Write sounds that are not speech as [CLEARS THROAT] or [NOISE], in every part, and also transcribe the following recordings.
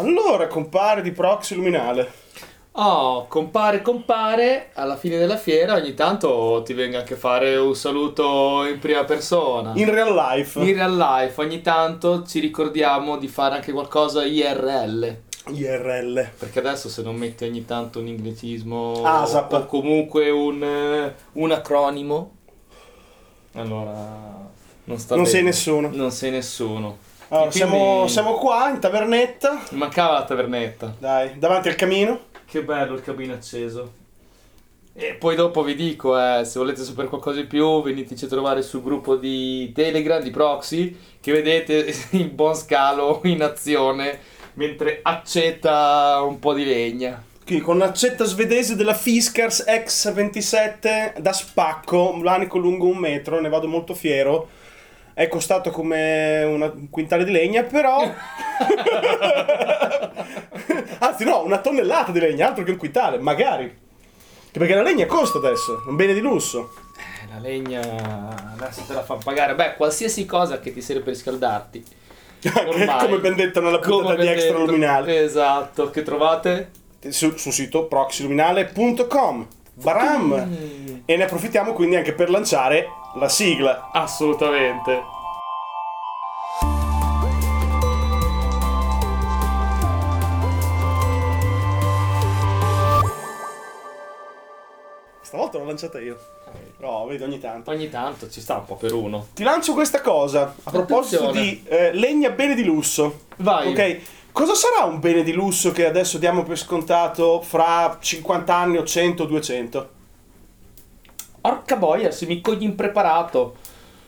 Allora, compare di Proxy Luminale. Oh, compare, compare, alla fine della fiera ogni tanto ti venga anche a fare un saluto in prima persona. In real life. In real life, ogni tanto ci ricordiamo di fare anche qualcosa IRL. IRL. Perché adesso se non metti ogni tanto un inglesismo ASAP. o comunque un, un acronimo, allora non sta Non bene. sei nessuno. Non sei nessuno. Allora, siamo, quindi siamo qua in tavernetta. Mancava la tavernetta. Dai, davanti al camino. Che bello il cabino acceso. E poi dopo vi dico, eh, se volete sapere qualcosa di più, veniteci a trovare sul gruppo di Telegram, di Proxy, che vedete [LAUGHS] il buon scalo in azione mentre accetta un po' di legna. Qui con un'accetta svedese della Fiskars X27 da spacco, l'anico lungo un metro, ne vado molto fiero. È costato come una- un quintale di legna, però. [LAUGHS] Anzi, no, una tonnellata di legna, altro che un quintale, magari. Perché la legna costa adesso, un bene di lusso. Eh, La legna adesso te la fa pagare. Beh, qualsiasi cosa che ti serve per riscaldarti. [LAUGHS] Ormai. come ben detto nella puntata di Extra detto. Luminale. Esatto, che trovate? Sul, sul sito proxyluminale.com. Baram! Mm. E ne approfittiamo quindi anche per lanciare la sigla. Assolutamente. Stavolta l'ho lanciata io. No, vedi ogni tanto. Ogni tanto ci sta un po' per uno. Ti lancio questa cosa a proposito Attenzione. di eh, legna bene di lusso. Vai. Ok, cosa sarà un bene di lusso che adesso diamo per scontato fra 50 anni o 100 o 200? Porca boia, se mi cogli impreparato.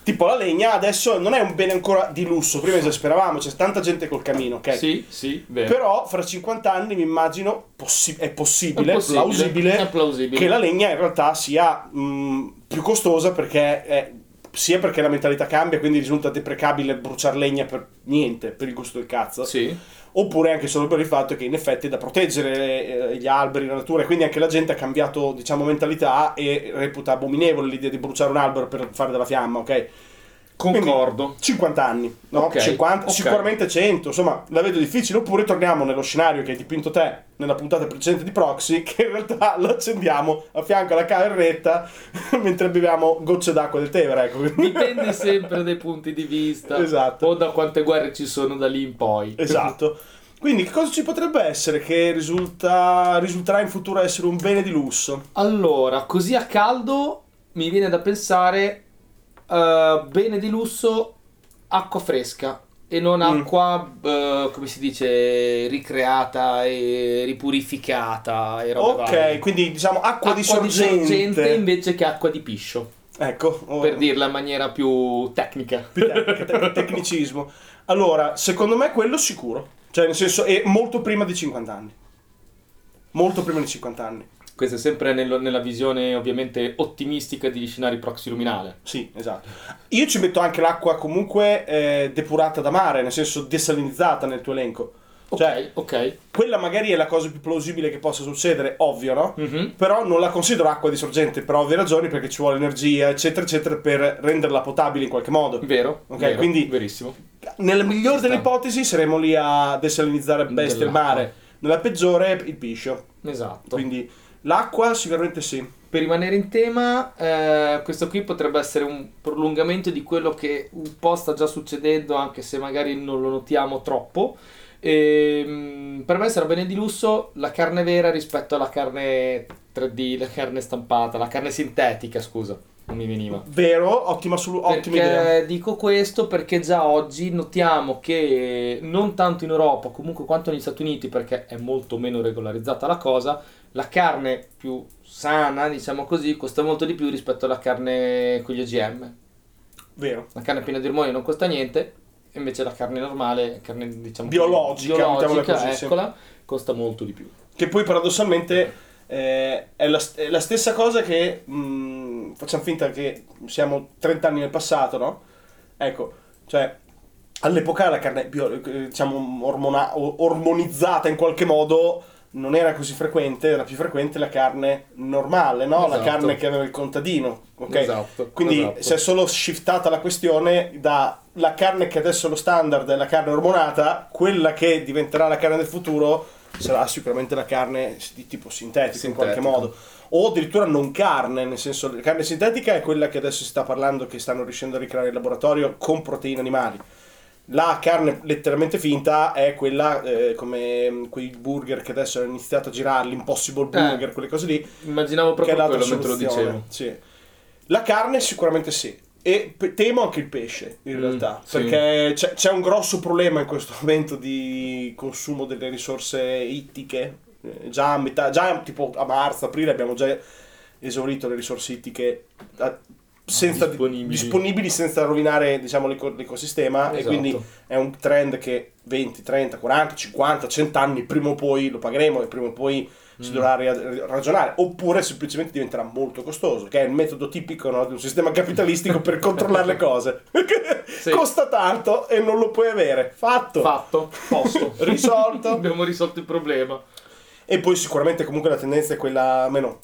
Tipo la legna adesso non è un bene ancora di lusso, prima esasperavamo, c'è tanta gente col camino, ok? Sì, sì, vero. Però fra 50 anni mi immagino possi- è, possibile, È possibile, plausibile, è plausibile. che la legna in realtà sia mh, più costosa perché è- sia perché la mentalità cambia, quindi risulta deprecabile bruciare legna per niente, per il gusto del cazzo. Sì. Oppure anche solo per il fatto che in effetti è da proteggere eh, gli alberi, la natura, e quindi anche la gente ha cambiato, diciamo, mentalità e reputa abominevole l'idea di bruciare un albero per fare della fiamma, ok? Concordo. Quindi, 50 anni, no? Ok, 50, ok. sicuramente 100, insomma, la vedo difficile. Oppure torniamo nello scenario che hai dipinto te nella puntata precedente di Proxy, che in realtà [LAUGHS] lo accendiamo a fianco alla cameretta [LAUGHS] mentre beviamo gocce d'acqua del Tevere, ecco. Dipende [LAUGHS] sempre dai punti di vista. Esatto. O da quante guerre ci sono da lì in poi. Esatto. Quindi che cosa ci potrebbe essere che risulta, risulterà in futuro essere un bene di lusso? Allora, così a caldo mi viene da pensare eh, bene di lusso acqua fresca e non Mm. acqua eh, come si dice ricreata e ripurificata e Ok, varie. quindi diciamo acqua, di Acqua sorgente. invece che acqua di piscio, Ecco, oh, per dirla in maniera più tecnica. più tecnica, te- [LAUGHS] tecnicismo. Allora, secondo me quello sicuro. Cioè, nel senso, è molto prima di 50 anni. Molto prima di 50 anni. Questo è sempre nello- nella visione ovviamente ottimistica di scenari proxy luminale. Sì, esatto. Io ci metto anche l'acqua comunque eh, depurata da mare, nel senso desalinizzata nel tuo elenco. Ok, Cioè, ok. quella magari è la cosa più plausibile che possa succedere, ovvio, no? Mhm. Però non la considero acqua di sorgente per ovvie ragioni, perché ci vuole energia, eccetera, eccetera, per renderla potabile in qualche modo. Vero? Ok, vero, quindi- verissimo. Nella migliore delle ipotesi saremo lì a desalinizzare bestie Dell'acqua. mare. Nella peggiore il piscio. Esatto. Quindi l'acqua sicuramente sì. Per rimanere in tema, eh, questo qui potrebbe essere un prolungamento di quello che un po' sta già succedendo, anche se magari non lo notiamo troppo. Ehm, per me sarà bene di lusso la carne vera rispetto alla carne 3D, la carne stampata, la carne sintetica, scusa, non mi veniva. Vero, ottima, solu- ottima idea. Dico questo perché già oggi notiamo che non tanto in Europa, comunque quanto negli Stati Uniti, perché è molto meno regolarizzata la cosa, la carne più sana, diciamo così, costa molto di più rispetto alla carne con gli OGM. Vero. La carne piena di ormoni non costa niente, invece la carne normale, carne diciamo Biologica, biologica così, sì. eccola, costa molto di più. Che poi paradossalmente eh, è, la, è la stessa cosa che mh, facciamo finta che siamo 30 anni nel passato, no? Ecco, cioè all'epoca la carne bio- eh, diciamo ormona- ormonizzata in qualche modo non era così frequente, era più frequente la carne normale, no? La Esatto. carne che aveva il contadino, ok? Esatto, Quindi esatto. si è solo shiftata la questione da la carne che adesso è lo standard è la carne ormonata, quella che diventerà la carne del futuro sarà sicuramente la carne di tipo sintetico in qualche Sintetico. modo. O addirittura non carne, nel senso, la carne sintetica è quella che adesso si sta parlando, che stanno riuscendo a ricreare in laboratorio con proteine animali. La carne letteralmente finta è quella eh, come mm, quei burger che adesso hanno iniziato a girare, l'impossible burger, quelle cose lì, Immaginavo che è proprio l'altra quello mentre lo dicevo. Sì. La carne sicuramente sì. E temo anche il pesce, in Mm, realtà, sì. perché c'è, c'è un grosso problema in questo momento di consumo delle risorse ittiche. Eh, Già a metà, già tipo a marzo, aprile abbiamo già esaurito le risorse ittiche eh, senza, Disponibili. disponibili senza rovinare diciamo, l'eco- l'ecosistema e Esatto. quindi è un trend che 20, 30, 40, 50, 100 anni prima o poi lo pagheremo e prima o poi si Mm. dovrà ria- ragionare oppure semplicemente diventerà molto costoso che è il metodo tipico no, di un sistema capitalistico per controllare le cose Sì. costa tanto e non lo puoi avere fatto, Fatto, posto, risolto [LAUGHS] Abbiamo risolto il problema. e poi sicuramente comunque la tendenza è quella almeno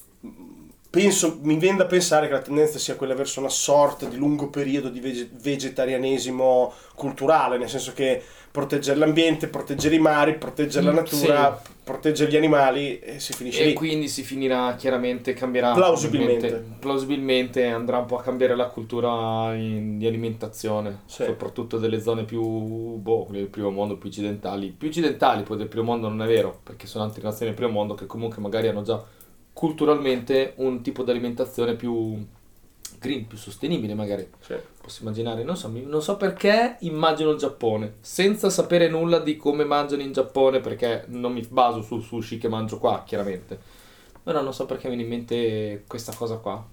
penso mi viene da pensare che la tendenza sia quella verso una sorta di lungo periodo di vege- vegetarianesimo culturale nel senso che proteggere l'ambiente proteggere i mari proteggere la Mm, natura proteggere gli animali e si finisce E lì quindi si finirà chiaramente, cambierà. Plausibilmente. Plausibilmente andrà un po' a cambiare la cultura in- di alimentazione, Sì. soprattutto delle zone più, boh, quelle del primo mondo, più occidentali. Più occidentali, poi del primo mondo non è vero, perché sono altre nazioni del primo mondo che comunque magari hanno già culturalmente un tipo di alimentazione più green, più sostenibile magari. Sì. Posso immaginare, non so, non so perché immagino il Giappone, senza sapere nulla di come mangiano in Giappone, perché non mi baso sul sushi che mangio qua, chiaramente. Però non so perché mi viene in mente questa cosa qua.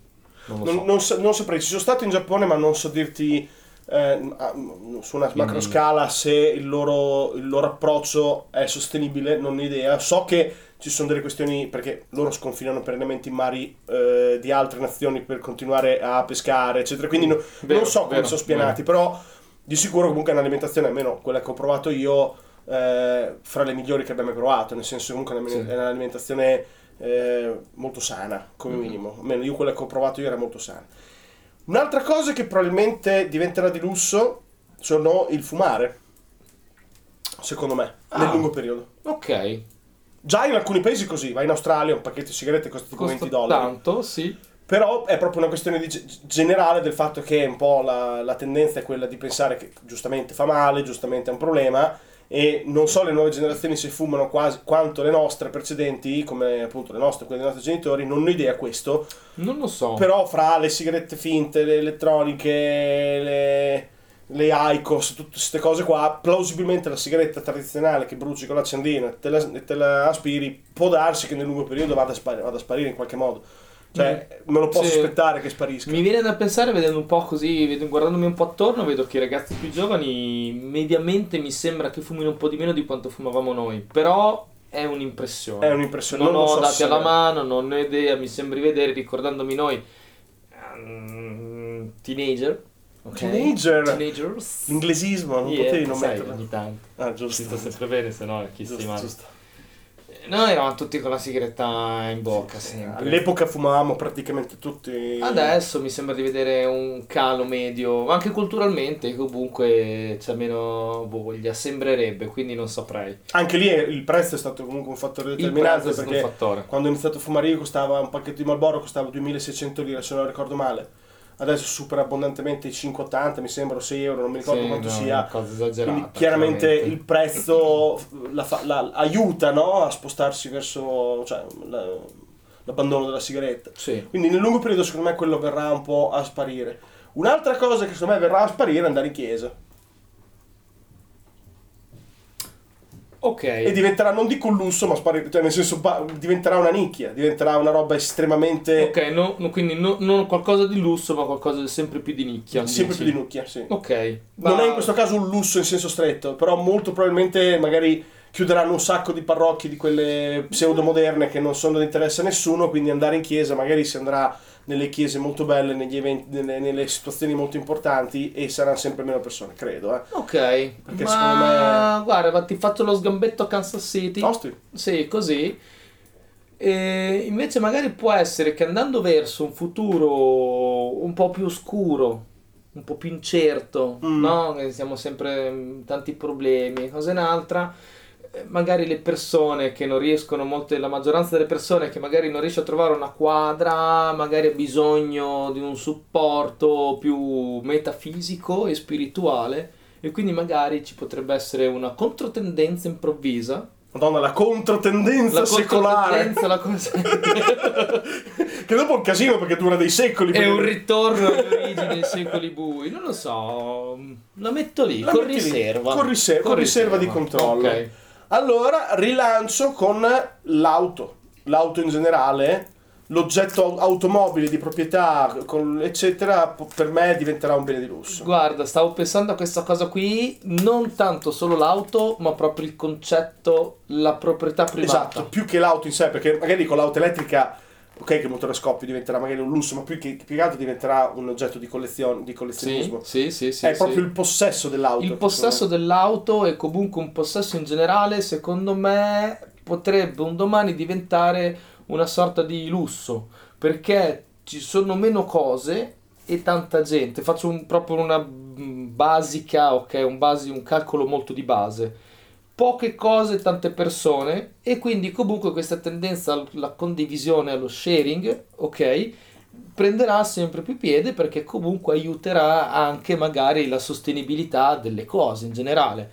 Non lo so. Non, non non saprei, ci sono stato in Giappone ma non so dirti eh, a- su una macro scala se il loro, il loro approccio è sostenibile, non ho idea. So che ci sono delle questioni perché loro sconfinano perennemente in mari eh, di altre nazioni per continuare a pescare, eccetera. Quindi no- Vero, non so come vero, sono spianati, però di sicuro comunque è un'alimentazione, almeno quella che ho provato io, eh, fra le migliori che abbiamo mai provato, nel senso comunque è Sì. è un'alimentazione eh, molto sana, come Mm. minimo. Almeno io quella che ho provato io era molto sana. Un'altra cosa che probabilmente diventerà di lusso sono il fumare, secondo me, nel Ah. lungo periodo. Ok, Già in alcuni paesi così, vai in Australia, un pacchetto di sigarette costa tipo costa 20 dollari. tanto, sì. Però è proprio una questione di ge- generale del fatto che un po' la, la tendenza è quella di pensare che giustamente fa male, giustamente è un problema e non so le nuove generazioni se fumano quasi quanto le nostre precedenti, come appunto le nostre, quelle dei nostri genitori, non ho idea questo, Non lo so. però fra le sigarette finte, le elettroniche, le, le ICOS, tutte queste cose qua, plausibilmente la sigaretta tradizionale che bruci con l'accendino e te la, te la aspiri, può darsi che nel lungo periodo vada a, spar- vada a sparire in qualche modo. Cioè, me lo posso Sì. aspettare che sparisca. Mi viene da pensare, vedendo un po' così, vedo- guardandomi un po' attorno, vedo che i ragazzi più giovani mediamente mi sembra che fumino un po' di meno di quanto fumavamo noi. Però è un'impressione. È un'impressione. Non, non ho so dati alla mano, non ho idea, mi sembra di vedere, ricordandomi noi, ehm, teenager. ok? Teenager. Teenagers. L'inglesismo, non Yeah, potevi non sai, metterlo. ogni tanto. Ah, giusto. sta sempre bene, se no chi si Giusto, manda. giusto. Noi eravamo tutti con la sigaretta in bocca sempre. All'epoca fumavamo praticamente tutti. Adesso mi sembra di vedere un calo medio, anche culturalmente comunque c'è meno voglia, sembrerebbe, quindi non saprei. Anche lì il prezzo è stato comunque un fattore determinante perché fattore. quando ho iniziato a fumare io costava un pacchetto di Marlboro costava 2600 lire se non ricordo male. Adesso supera abbondantemente i 5,80 mi sembra o 6 euro, non mi ricordo Sì, quanto no, sia. cosa esagerata. Quindi chiaramente chiaramente. il prezzo la fa- la- aiuta no, a spostarsi verso cioè, la- l'abbandono della sigaretta. Sì. Quindi nel lungo periodo secondo me quello verrà un po' a sparire. Un'altra cosa che secondo me verrà a sparire è andare in chiesa. Ok. E diventerà, non dico un lusso, ma sparire, cioè nel senso diventerà una nicchia, diventerà una roba estremamente... Ok, no- no, quindi no- non qualcosa di lusso, ma qualcosa di sempre più di nicchia. Sempre dici? più di nicchia, sì. Ok. Non ma- è in questo caso un lusso in senso stretto, però molto probabilmente magari chiuderanno un sacco di parrocchie di quelle pseudo-moderne che non sono di interesse a nessuno, quindi andare in chiesa magari si andrà nelle chiese molto belle, negli eventi, nelle, nelle situazioni molto importanti e saranno sempre meno persone, credo. Eh. Ok. Perché ma secondo me- guarda, ma ti faccio lo sgambetto a Kansas City. Nostri? Sì, così. E invece magari può essere che andando verso un futuro un po' più scuro, un po' più incerto, Mm. no? Che Siamo sempre in tanti problemi, cosa in altra. Eh, Magari le persone che non riescono, molte, la maggioranza delle persone che magari non riesce a trovare una quadra, magari ha bisogno di un supporto più metafisico e spirituale, e quindi magari ci potrebbe essere una controtendenza improvvisa. Madonna, la controtendenza La secolare. controtendenza, la cosa... [LAUGHS] che dopo è un casino perché dura dei secoli. È perché- un ritorno alle origini dei secoli bui. Non lo so, la metto lì, La con metti lì, riserva. con con riserva di controllo. Ok. Allora rilancio con l'auto, l'auto in generale, l'oggetto au- automobile di proprietà, con- eccetera, per me diventerà un bene di lusso. Guarda, stavo pensando a questa cosa qui, non tanto solo l'auto, ma proprio il concetto, la proprietà privata. Esatto, più che l'auto in sé, perché magari con l'auto elettrica, ok che il motore a scoppio diventerà magari un lusso, ma più che, più che altro diventerà un oggetto di, collezione, di collezionismo. sì, sì, sì. È proprio il possesso dell'auto. Il possesso dell'auto e comunque un possesso in generale, secondo me, potrebbe un domani diventare una sorta di lusso, perché ci sono meno cose e tanta gente. Faccio un- proprio una mm, basica, ok, un, basi- un calcolo molto di base. Poche cose, tante persone e quindi comunque questa tendenza alla condivisione, allo sharing, ok, prenderà sempre più piede perché comunque aiuterà anche magari la sostenibilità delle cose in generale.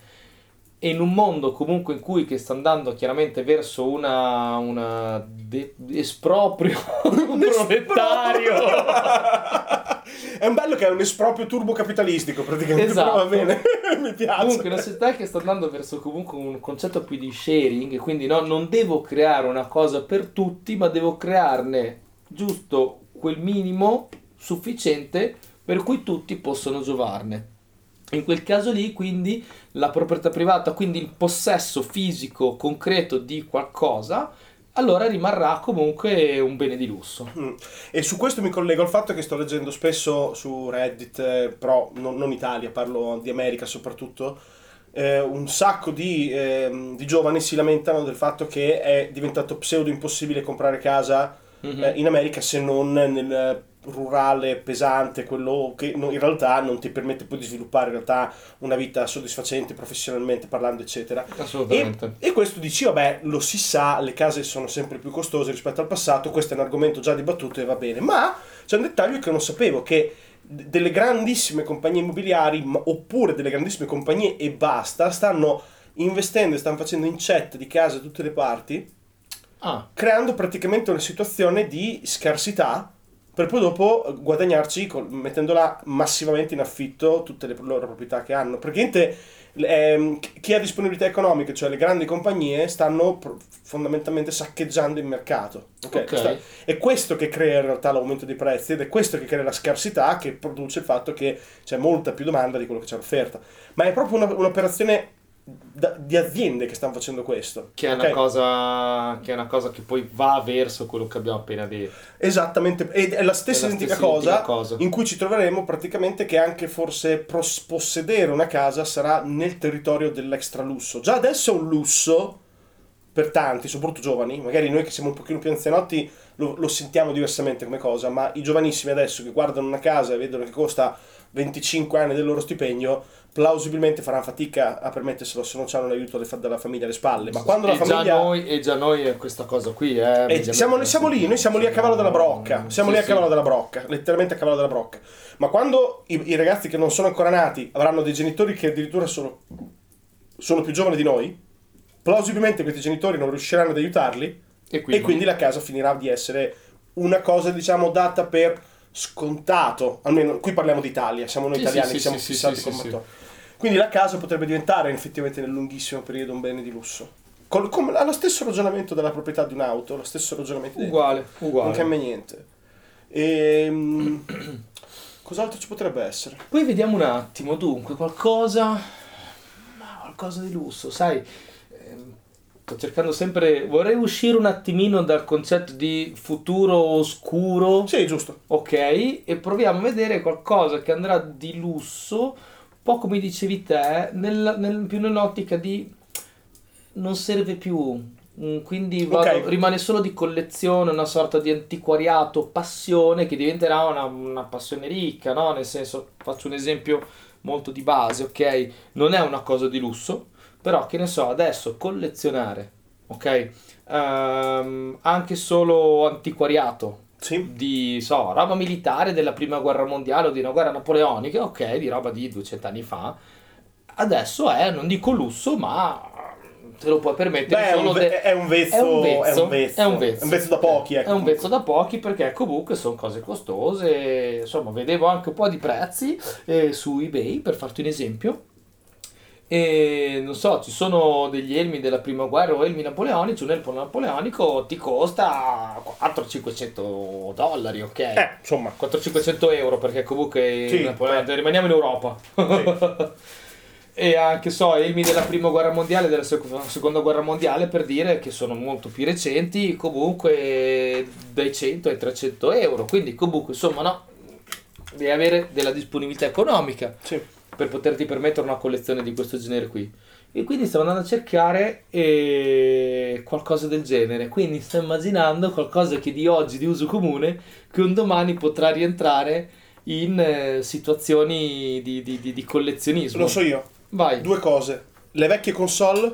E in un mondo comunque in cui che sta andando chiaramente verso una, una de- esproprio [LAUGHS] proletario. [LAUGHS] è un bello che è un esproprio turbocapitalistico praticamente, Esatto. va bene, [LAUGHS] mi piace. Comunque una società che sta andando verso comunque un concetto più di sharing, quindi no, non devo creare una cosa per tutti, ma devo crearne giusto quel minimo sufficiente per cui tutti possono giovarne. In quel caso lì, quindi, la proprietà privata, quindi il possesso fisico concreto di qualcosa, allora rimarrà comunque un bene di lusso. Mm. E su questo mi collego al fatto che sto leggendo spesso su Reddit, eh, però non, non Italia, parlo di America soprattutto, eh, un sacco di, ehm, di giovani si lamentano del fatto che è diventato pseudo impossibile comprare casa Mhm. eh, in America se non nel rurale pesante, quello che in realtà non ti permette poi di sviluppare in realtà una vita soddisfacente professionalmente parlando, eccetera. E, Assolutamente. e questo dici, vabbè, lo si sa, le case sono sempre più costose rispetto al passato, questo è un argomento già dibattuto e va bene, ma c'è un dettaglio che non sapevo, che delle grandissime compagnie immobiliari, ma- oppure delle grandissime compagnie e basta, stanno investendo e stanno facendo incette di case da tutte le parti, Ah, creando praticamente una situazione di scarsità per poi dopo guadagnarci col- mettendola massivamente in affitto tutte le loro proprietà che hanno. Praticamente ehm, chi ha disponibilità economiche, cioè le grandi compagnie, stanno pro- fondamentalmente saccheggiando il mercato. ok? Ok. Questa- È questo che crea in realtà l'aumento dei prezzi ed è questo che crea la scarsità che produce il fatto che c'è molta più domanda di quello che c'è offerta. Ma è proprio una- un'operazione da- di aziende che stanno facendo questo. che è, ok? una cosa, che è una cosa che poi va verso quello che abbiamo appena detto. Esattamente, ed è la stessa È la identica stessa cosa, identica cosa. in cui ci troveremo praticamente che anche forse pros- possedere una casa sarà nel territorio dell'extra lusso. Già adesso è un lusso per tanti, soprattutto giovani, magari noi che siamo un pochino più anzianotti lo, lo sentiamo diversamente come cosa, ma i giovanissimi adesso che guardano una casa e vedono che costa 25 anni del loro stipendio, plausibilmente faranno fatica a permetterselo se non hanno l'aiuto de- dalla famiglia alle spalle. Ma quando la e, già famiglia... noi, e già noi è questa cosa qui, eh, E siamo, siamo lì, noi siamo lì a cavallo della brocca, siamo Sì, lì a sì. cavallo della brocca, letteralmente a cavallo della brocca. Ma quando i, i ragazzi che non sono ancora nati avranno dei genitori che addirittura sono, sono più giovani di noi, plausibilmente questi genitori non riusciranno ad aiutarli E quindi, e quindi la casa finirà di essere una cosa, diciamo, data per scontato. Almeno qui parliamo d'Italia, siamo noi Sì, italiani sì, che siamo sì, fissati con mattoni. Quindi la casa potrebbe diventare effettivamente nel lunghissimo periodo un bene di lusso. Col, come, ha lo stesso ragionamento della proprietà di un'auto, lo stesso ragionamento di uguale, non uguale. cambia niente. Ehm, [CLEARS THROAT] cos'altro ci potrebbe essere? Poi vediamo un attimo, dunque, qualcosa, ma qualcosa di lusso, sai, sto cercando sempre, vorrei uscire un attimino dal concetto di futuro oscuro, Sì, giusto. ok, e proviamo a vedere qualcosa che andrà di lusso, un po' come dicevi te, nel- nel- più nell'ottica di non serve più Mm, Quindi vado- Ok. rimane solo di collezione, una sorta di antiquariato, passione che diventerà una, una passione ricca, no? Nel senso, faccio un esempio molto di base, ok? Non è una cosa di lusso, però che ne so, adesso collezionare, ok? Ehm, anche solo antiquariato, Sì. di so, roba militare della prima guerra mondiale o di una guerra napoleonica, ok, di roba di 200 anni fa. Adesso è, non dico lusso, ma te lo puoi permettere Beh, è un, de- è un vezzo, è un vezzo, è un vezzo, è un vezzo. È un vezzo da pochi, ecco. È un vezzo da pochi perché comunque sono cose costose. Insomma, vedevo anche un po' di prezzi eh, su eBay per farti un esempio. E non so, ci sono degli elmi della prima guerra o elmi napoleonici. Un elmo napoleonico ti costa 400-500 dollari, ok? Eh, insomma. 400-500 euro perché comunque Sì, beh. rimaniamo in Europa. [LAUGHS] e anche so, elmi della prima guerra mondiale, della sec- seconda guerra mondiale per dire che sono molto più recenti, comunque dai 100 ai 300 euro. Quindi comunque insomma no, devi avere della disponibilità economica Sì. Per poterti permettere una collezione di questo genere qui. E quindi stavo andando a cercare eh, qualcosa del genere. Quindi sto immaginando qualcosa che di oggi di uso comune, che un domani potrà rientrare in eh, situazioni di, di- di- di collezionismo. Lo so io. Vai. Due cose. Le vecchie console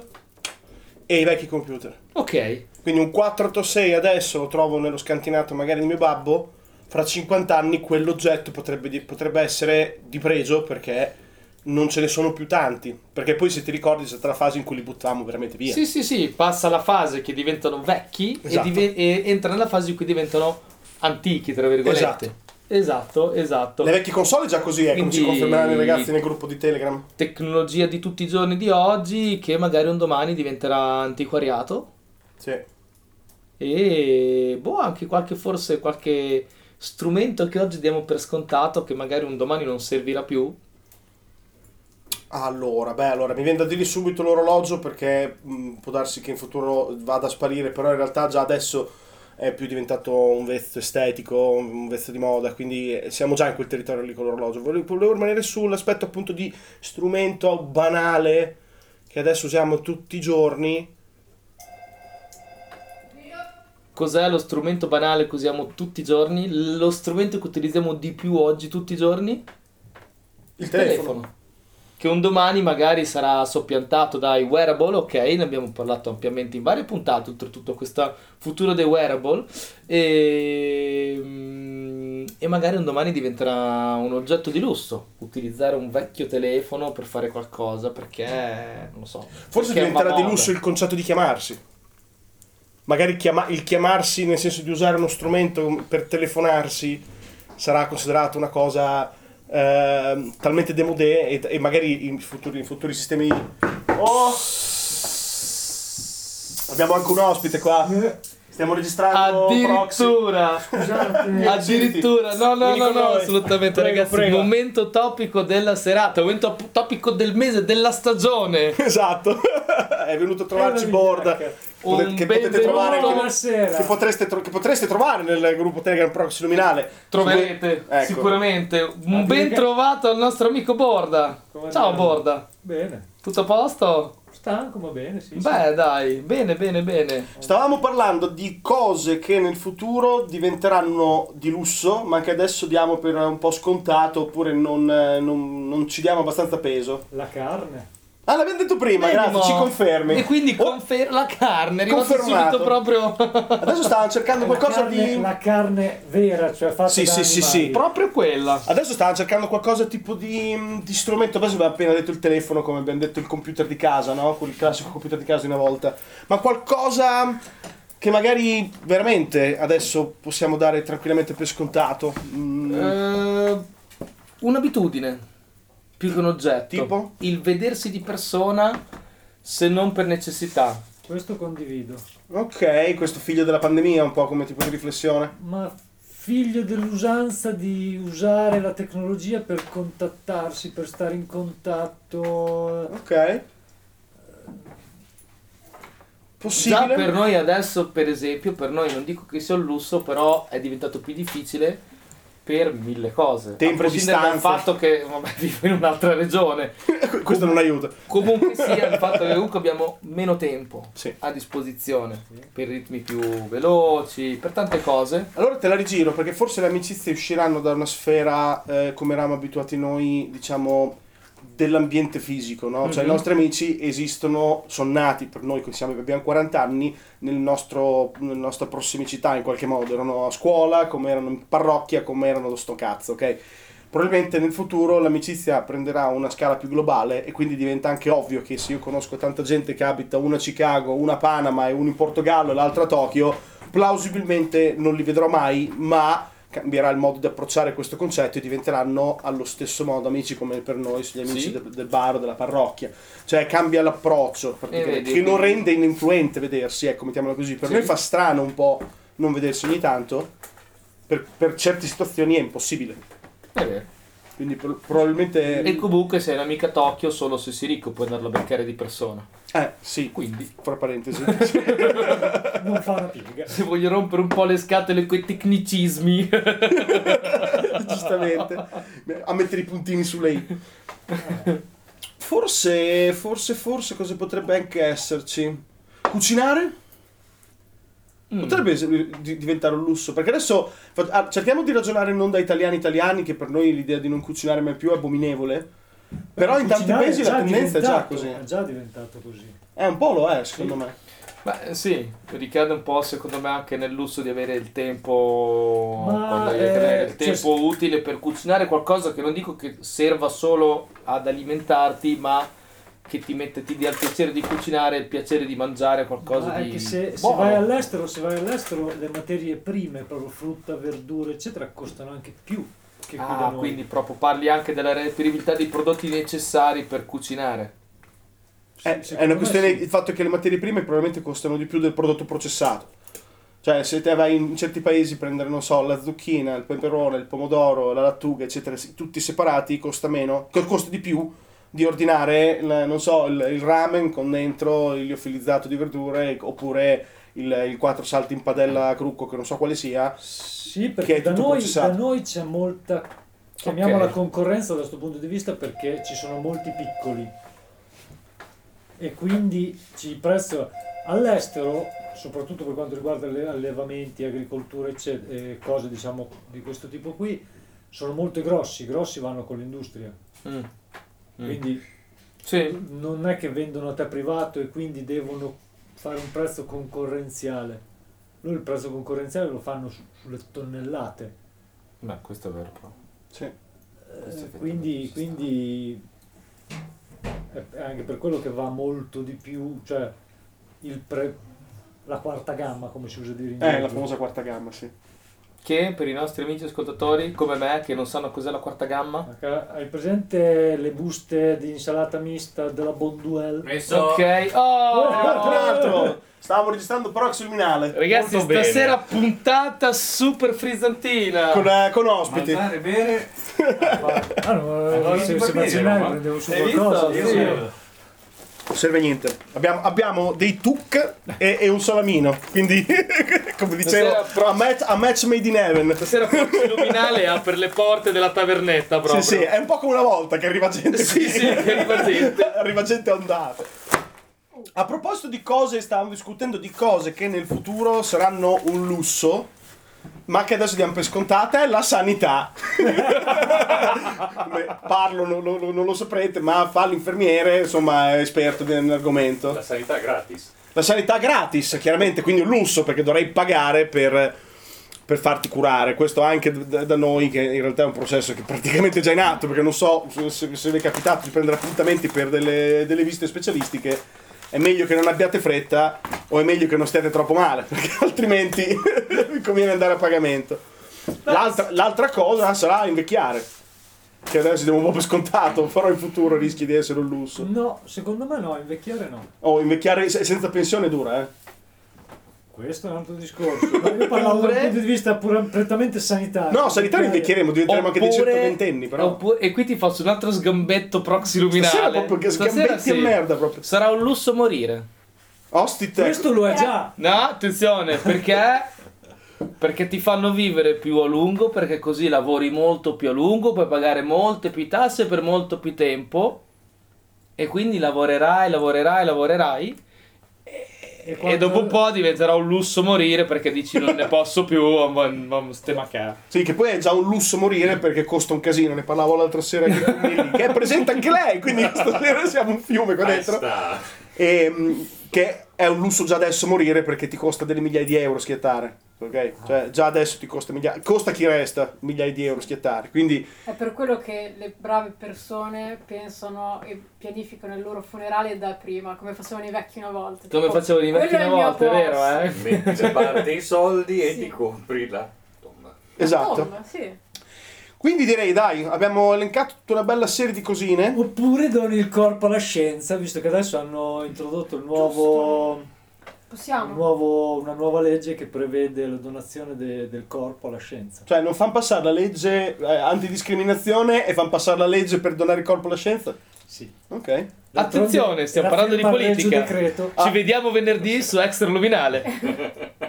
e i vecchi computer. Ok. Quindi un 486 adesso lo trovo nello scantinato magari del mio babbo. Fra 50 anni quell'oggetto potrebbe, di- potrebbe essere di pregio perché non ce ne sono più tanti. Perché poi se ti ricordi c'è stata la fase in cui li buttavamo veramente via. Sì, sì, sì, passa la fase che diventano vecchi Esatto. e, dive- e entra nella fase in cui diventano antichi, tra virgolette. Esatto. Esatto, esatto. Le vecchie console è già così, è come ci confermeranno i ragazzi nel gruppo di Telegram. tecnologia di tutti i giorni di oggi che magari un domani diventerà antiquariato Sì. e boh, anche qualche forse qualche strumento che oggi diamo per scontato che magari un domani non servirà più. Allora, beh, allora mi viene da dire subito l'orologio perché mh, può darsi che in futuro vada a sparire, però in realtà già adesso è più diventato un vezzo estetico, un vezzo di moda, quindi eh, siamo già in quel territorio lì con l'orologio. Volevo, volevo rimanere sull'aspetto appunto di strumento banale che adesso usiamo tutti i giorni. Cos'è lo strumento banale che usiamo tutti i giorni? Lo strumento che utilizziamo di più oggi tutti i giorni? Il telefono. Che un domani magari sarà soppiantato dai wearable, ok? Ne abbiamo parlato ampiamente in varie puntate, oltretutto questo futuro dei wearable. E, mm, e magari un domani diventerà un oggetto di lusso utilizzare un vecchio telefono per fare qualcosa perché non lo so. Forse diventerà di lusso il concetto di chiamarsi. Magari chiama- il chiamarsi nel senso di usare uno strumento per telefonarsi sarà considerato una cosa ehm, talmente demodé e, e magari in futuri, in futuri sistemi... Oh! Abbiamo anche un ospite qua. Stiamo registrando proxy. Addirittura, Scusate, [LAUGHS] addirittura, no, no, no, no, assolutamente, Prego, ragazzi. prego. Momento topico della serata, momento topico del mese, della stagione. [LAUGHS] Esatto. È venuto a trovarci Pote- che potete benvenuto. trovare Buonasera. che potreste, tro- che potreste trovare nel gruppo Telegram Proxy Luminale. Troverete Ecco. sicuramente un ben trovato al nostro amico Borda. Come Ciao? Borda, Bene. tutto a posto? Stanco, ma bene, sì. Beh, dai, bene, bene, bene. Stavamo parlando di cose che nel futuro diventeranno di lusso, ma che adesso diamo per un po' scontato oppure non, eh, non- non ci diamo abbastanza peso. La carne. Ah, l'abbiamo detto prima, Vedi, grazie, mo. ci confermi. E quindi Oh, confer- la carne, è arrivato Confermato. subito proprio. adesso stavano cercando [LAUGHS] La qualcosa carne, di... la carne vera, cioè fatta Sì, da sì, sì, animali. sì. proprio quella. Adesso stavano cercando qualcosa tipo di, di strumento. Adesso abbiamo appena detto il telefono, come abbiamo detto il computer di casa, no? Quel classico computer di casa di una volta. Ma qualcosa che magari veramente adesso possiamo dare tranquillamente per scontato. Mm, Eh, un'abitudine più che un oggetto. Tipo? Il vedersi di persona se non per necessità. Questo condivido. ok, questo figlio della pandemia, un po' come tipo di riflessione. Ma figlio dell'usanza di usare la tecnologia per contattarsi, per stare in contatto. Ok. Possibile? Già per noi adesso, per esempio, per noi non dico che sia un lusso, però è diventato più difficile per mille cose. Tempo, a prescindere dal distanza. fatto che vabbè, [LAUGHS] vivo in un'altra regione. [LAUGHS] Questo non aiuta. Comunque sia il [LAUGHS] fatto che comunque abbiamo meno tempo Sì. a disposizione per ritmi più veloci, per tante cose. Allora te la rigiro perché forse le amicizie usciranno da una sfera eh, come eravamo abituati noi, diciamo, dell'ambiente fisico, no? Cioè i Mhm. nostri amici esistono, sono nati per noi che siamo, abbiamo 40 anni, nel nostro, nella nostra prossimicità in qualche modo, erano a scuola, come erano in parrocchia, come erano sto cazzo, ok? Probabilmente nel futuro l'amicizia prenderà una scala più globale e quindi diventa anche ovvio che se io conosco tanta gente che abita una a Chicago, una a Panama e una in Portogallo e l'altra a Tokyo, plausibilmente non li vedrò mai, ma cambierà il modo di approcciare questo concetto e diventeranno allo stesso modo amici come per noi, gli amici Sì. del, del bar o della parrocchia. Cioè cambia l'approccio, praticamente, vedi, che non rende ininfluente vedersi, ecco, mettiamola così. Per Sì. noi fa strano un po' non vedersi ogni tanto, per, per certe situazioni è impossibile. È vero. Quindi pro- probabilmente... E comunque sei un'amica a Tokyo solo se sei ricco puoi andarlo a beccare di persona. Eh, sì, Quindi, fra parentesi. [LAUGHS] Non fa una piega. se voglio rompere un po' le scatole coi tecnicismi, [LAUGHS] Giustamente. A mettere i puntini su lei. Forse, forse, forse cosa potrebbe anche esserci? Cucinare? Mm. Potrebbe diventare un lusso, perché adesso ah, cerchiamo di ragionare non da italiani italiani, che per noi l'idea di non cucinare mai più è abominevole. Però in tanti paesi è la tendenza è già così. È già diventato così. È un po' lo è, secondo me. Beh, sì, ricade un po' secondo me anche nel lusso di avere il tempo, hai- eh, il cioè- tempo utile per cucinare qualcosa che non dico che serva solo ad alimentarti, ma che ti mette, ti dia il piacere di cucinare il piacere di mangiare qualcosa Ma è di che se, se vai all'estero, se vai all'estero, le materie prime, proprio frutta, verdure, eccetera, costano anche più che qui da Ah, noi. quindi proprio parli anche della reperibilità dei prodotti necessari per cucinare. Sì, È, è secondo una questione sì. il fatto che le materie prime probabilmente costano di più del prodotto processato. Cioè, se te vai in certi paesi a prendere, non so, la zucchina, il peperone, il pomodoro, la lattuga, eccetera, tutti separati, costa meno, co- costa di più di ordinare, il- non so, il, il ramen con dentro il liofilizzato di verdure oppure il, il quattro salti in padella a crucco, che non so quale sia. Sì, che perché da noi, da noi c'è molta, chiamiamola Ok. concorrenza da questo punto di vista, perché ci sono molti piccoli. E quindi ci prezzo all'estero, soprattutto per quanto riguarda le- allevamenti, agricoltura, eccetera, e cose diciamo di questo tipo qui, sono molto grossi, grossi vanno con l'industria. Mm. Mm. Quindi Sì, non è che vendono a te privato e quindi devono fare un prezzo concorrenziale. Loro il prezzo concorrenziale lo fanno su- sulle tonnellate. beh, questo è vero però. Sì. Eh, quindi, quindi è anche per quello che va molto di più, cioè il pre- la quarta gamma, come si usa dire in Eh, la famosa quarta gamma, sì. Che per i nostri amici ascoltatori come me che non sanno cos'è la quarta gamma, Hai presente le buste di insalata mista della Bonduelle? Messo. ok. Oh! [LAUGHS] Tra l'altro, stavamo registrando Prox Luminale Ragazzi, Molto bene. stasera puntata super frizzantina. con, eh, con ospiti. Mangiare, bere. [LAUGHS] Ah, no, Allora, se, si se può dire, vaccinare no? prendevo su Hai qualcosa. visto? Io Sì. so. Non serve niente. Abbiamo, abbiamo dei tuk e, e un salamino. Quindi, [LAUGHS] come dicevo, a match, a match made in heaven. Stasera Proxy [LAUGHS] Luminale apre le porte della tavernetta proprio. Sì, sì, è un po' come una volta che arriva gente. Sì, qui. sì, che arriva gente. [LAUGHS] arriva gente a ondate. A proposito di cose, stavamo discutendo di cose che nel futuro saranno un lusso, ma che adesso diamo per scontate, è la sanità. [LAUGHS] Parlo, non, non- non lo saprete, ma fa l'infermiere, insomma, è esperto nell'argomento. La sanità gratis. La sanità gratis, chiaramente, quindi un lusso perché dovrei pagare per, per farti curare. Questo anche da, da noi, che in realtà è un processo che praticamente è già in atto, perché non so se, se- se vi è capitato di prendere appuntamenti per delle, delle visite specialistiche. È meglio che non abbiate fretta o è meglio che non stiate troppo male, [LAUGHS] perché altrimenti [LAUGHS] vi conviene andare a pagamento. L'altra, l'altra cosa sarà invecchiare, che adesso diamo un po' per scontato, però in futuro rischi di essere un lusso. No, secondo me no, invecchiare no. O invecchiare se- senza pensione è dura, eh. Questo è un altro discorso. Ma io parlavo da un Oppure- punto di vista pura- prettamente sanitario. No, sanitario invecchieremo, diventeremo anche dei Oppure- 120 però. oppure- e qui ti faccio un altro sgambetto proxy luminale. Stasera proprio che sgambetti sì. merda proprio. Sarà un lusso morire. Ostite. Questo lo è già. No, attenzione, perché Perché ti fanno vivere più a lungo, perché così lavori molto più a lungo, puoi pagare molte più tasse per molto più tempo e quindi lavorerai, lavorerai, lavorerai E, e quando- dopo un po' diventerà un lusso morire perché dici non ne posso più, ma ste macà. Sì, che poi è già un lusso morire perché costa un casino. Ne parlavo l'altra sera con [LAUGHS] Milly, che è presente anche lei, quindi stasera siamo un fiume qua dentro. E, mm, che è un lusso già adesso morire perché ti costa delle migliaia di euro schiettare. Ok? Cioè, già adesso ti costa migliaia. Costa chi resta migliaia di euro schiettare. Quindi, È per quello che le brave persone pensano e pianificano il loro funerale da prima, come facevano i vecchi una volta. Come Tipo, facevano i vecchi quello è una il mio volta, è vero, eh? Metti da parte i soldi e [LAUGHS] Sì. ti compri la tomba. esatto. Tomba, sì. Quindi direi, dai, abbiamo elencato tutta una bella serie di cosine. Oppure doni il corpo alla scienza, visto che adesso hanno introdotto il nuovo, un Possiamo. nuovo- una nuova legge che prevede la donazione de- del corpo alla scienza. Cioè, non fanno passare la legge eh, antidiscriminazione e fanno passare la legge per donare il corpo alla scienza? Sì. Ok. D'altronde Attenzione, stiamo parlando di politica. Decreto. Ci vediamo venerdì su Extra Luminale. [LAUGHS]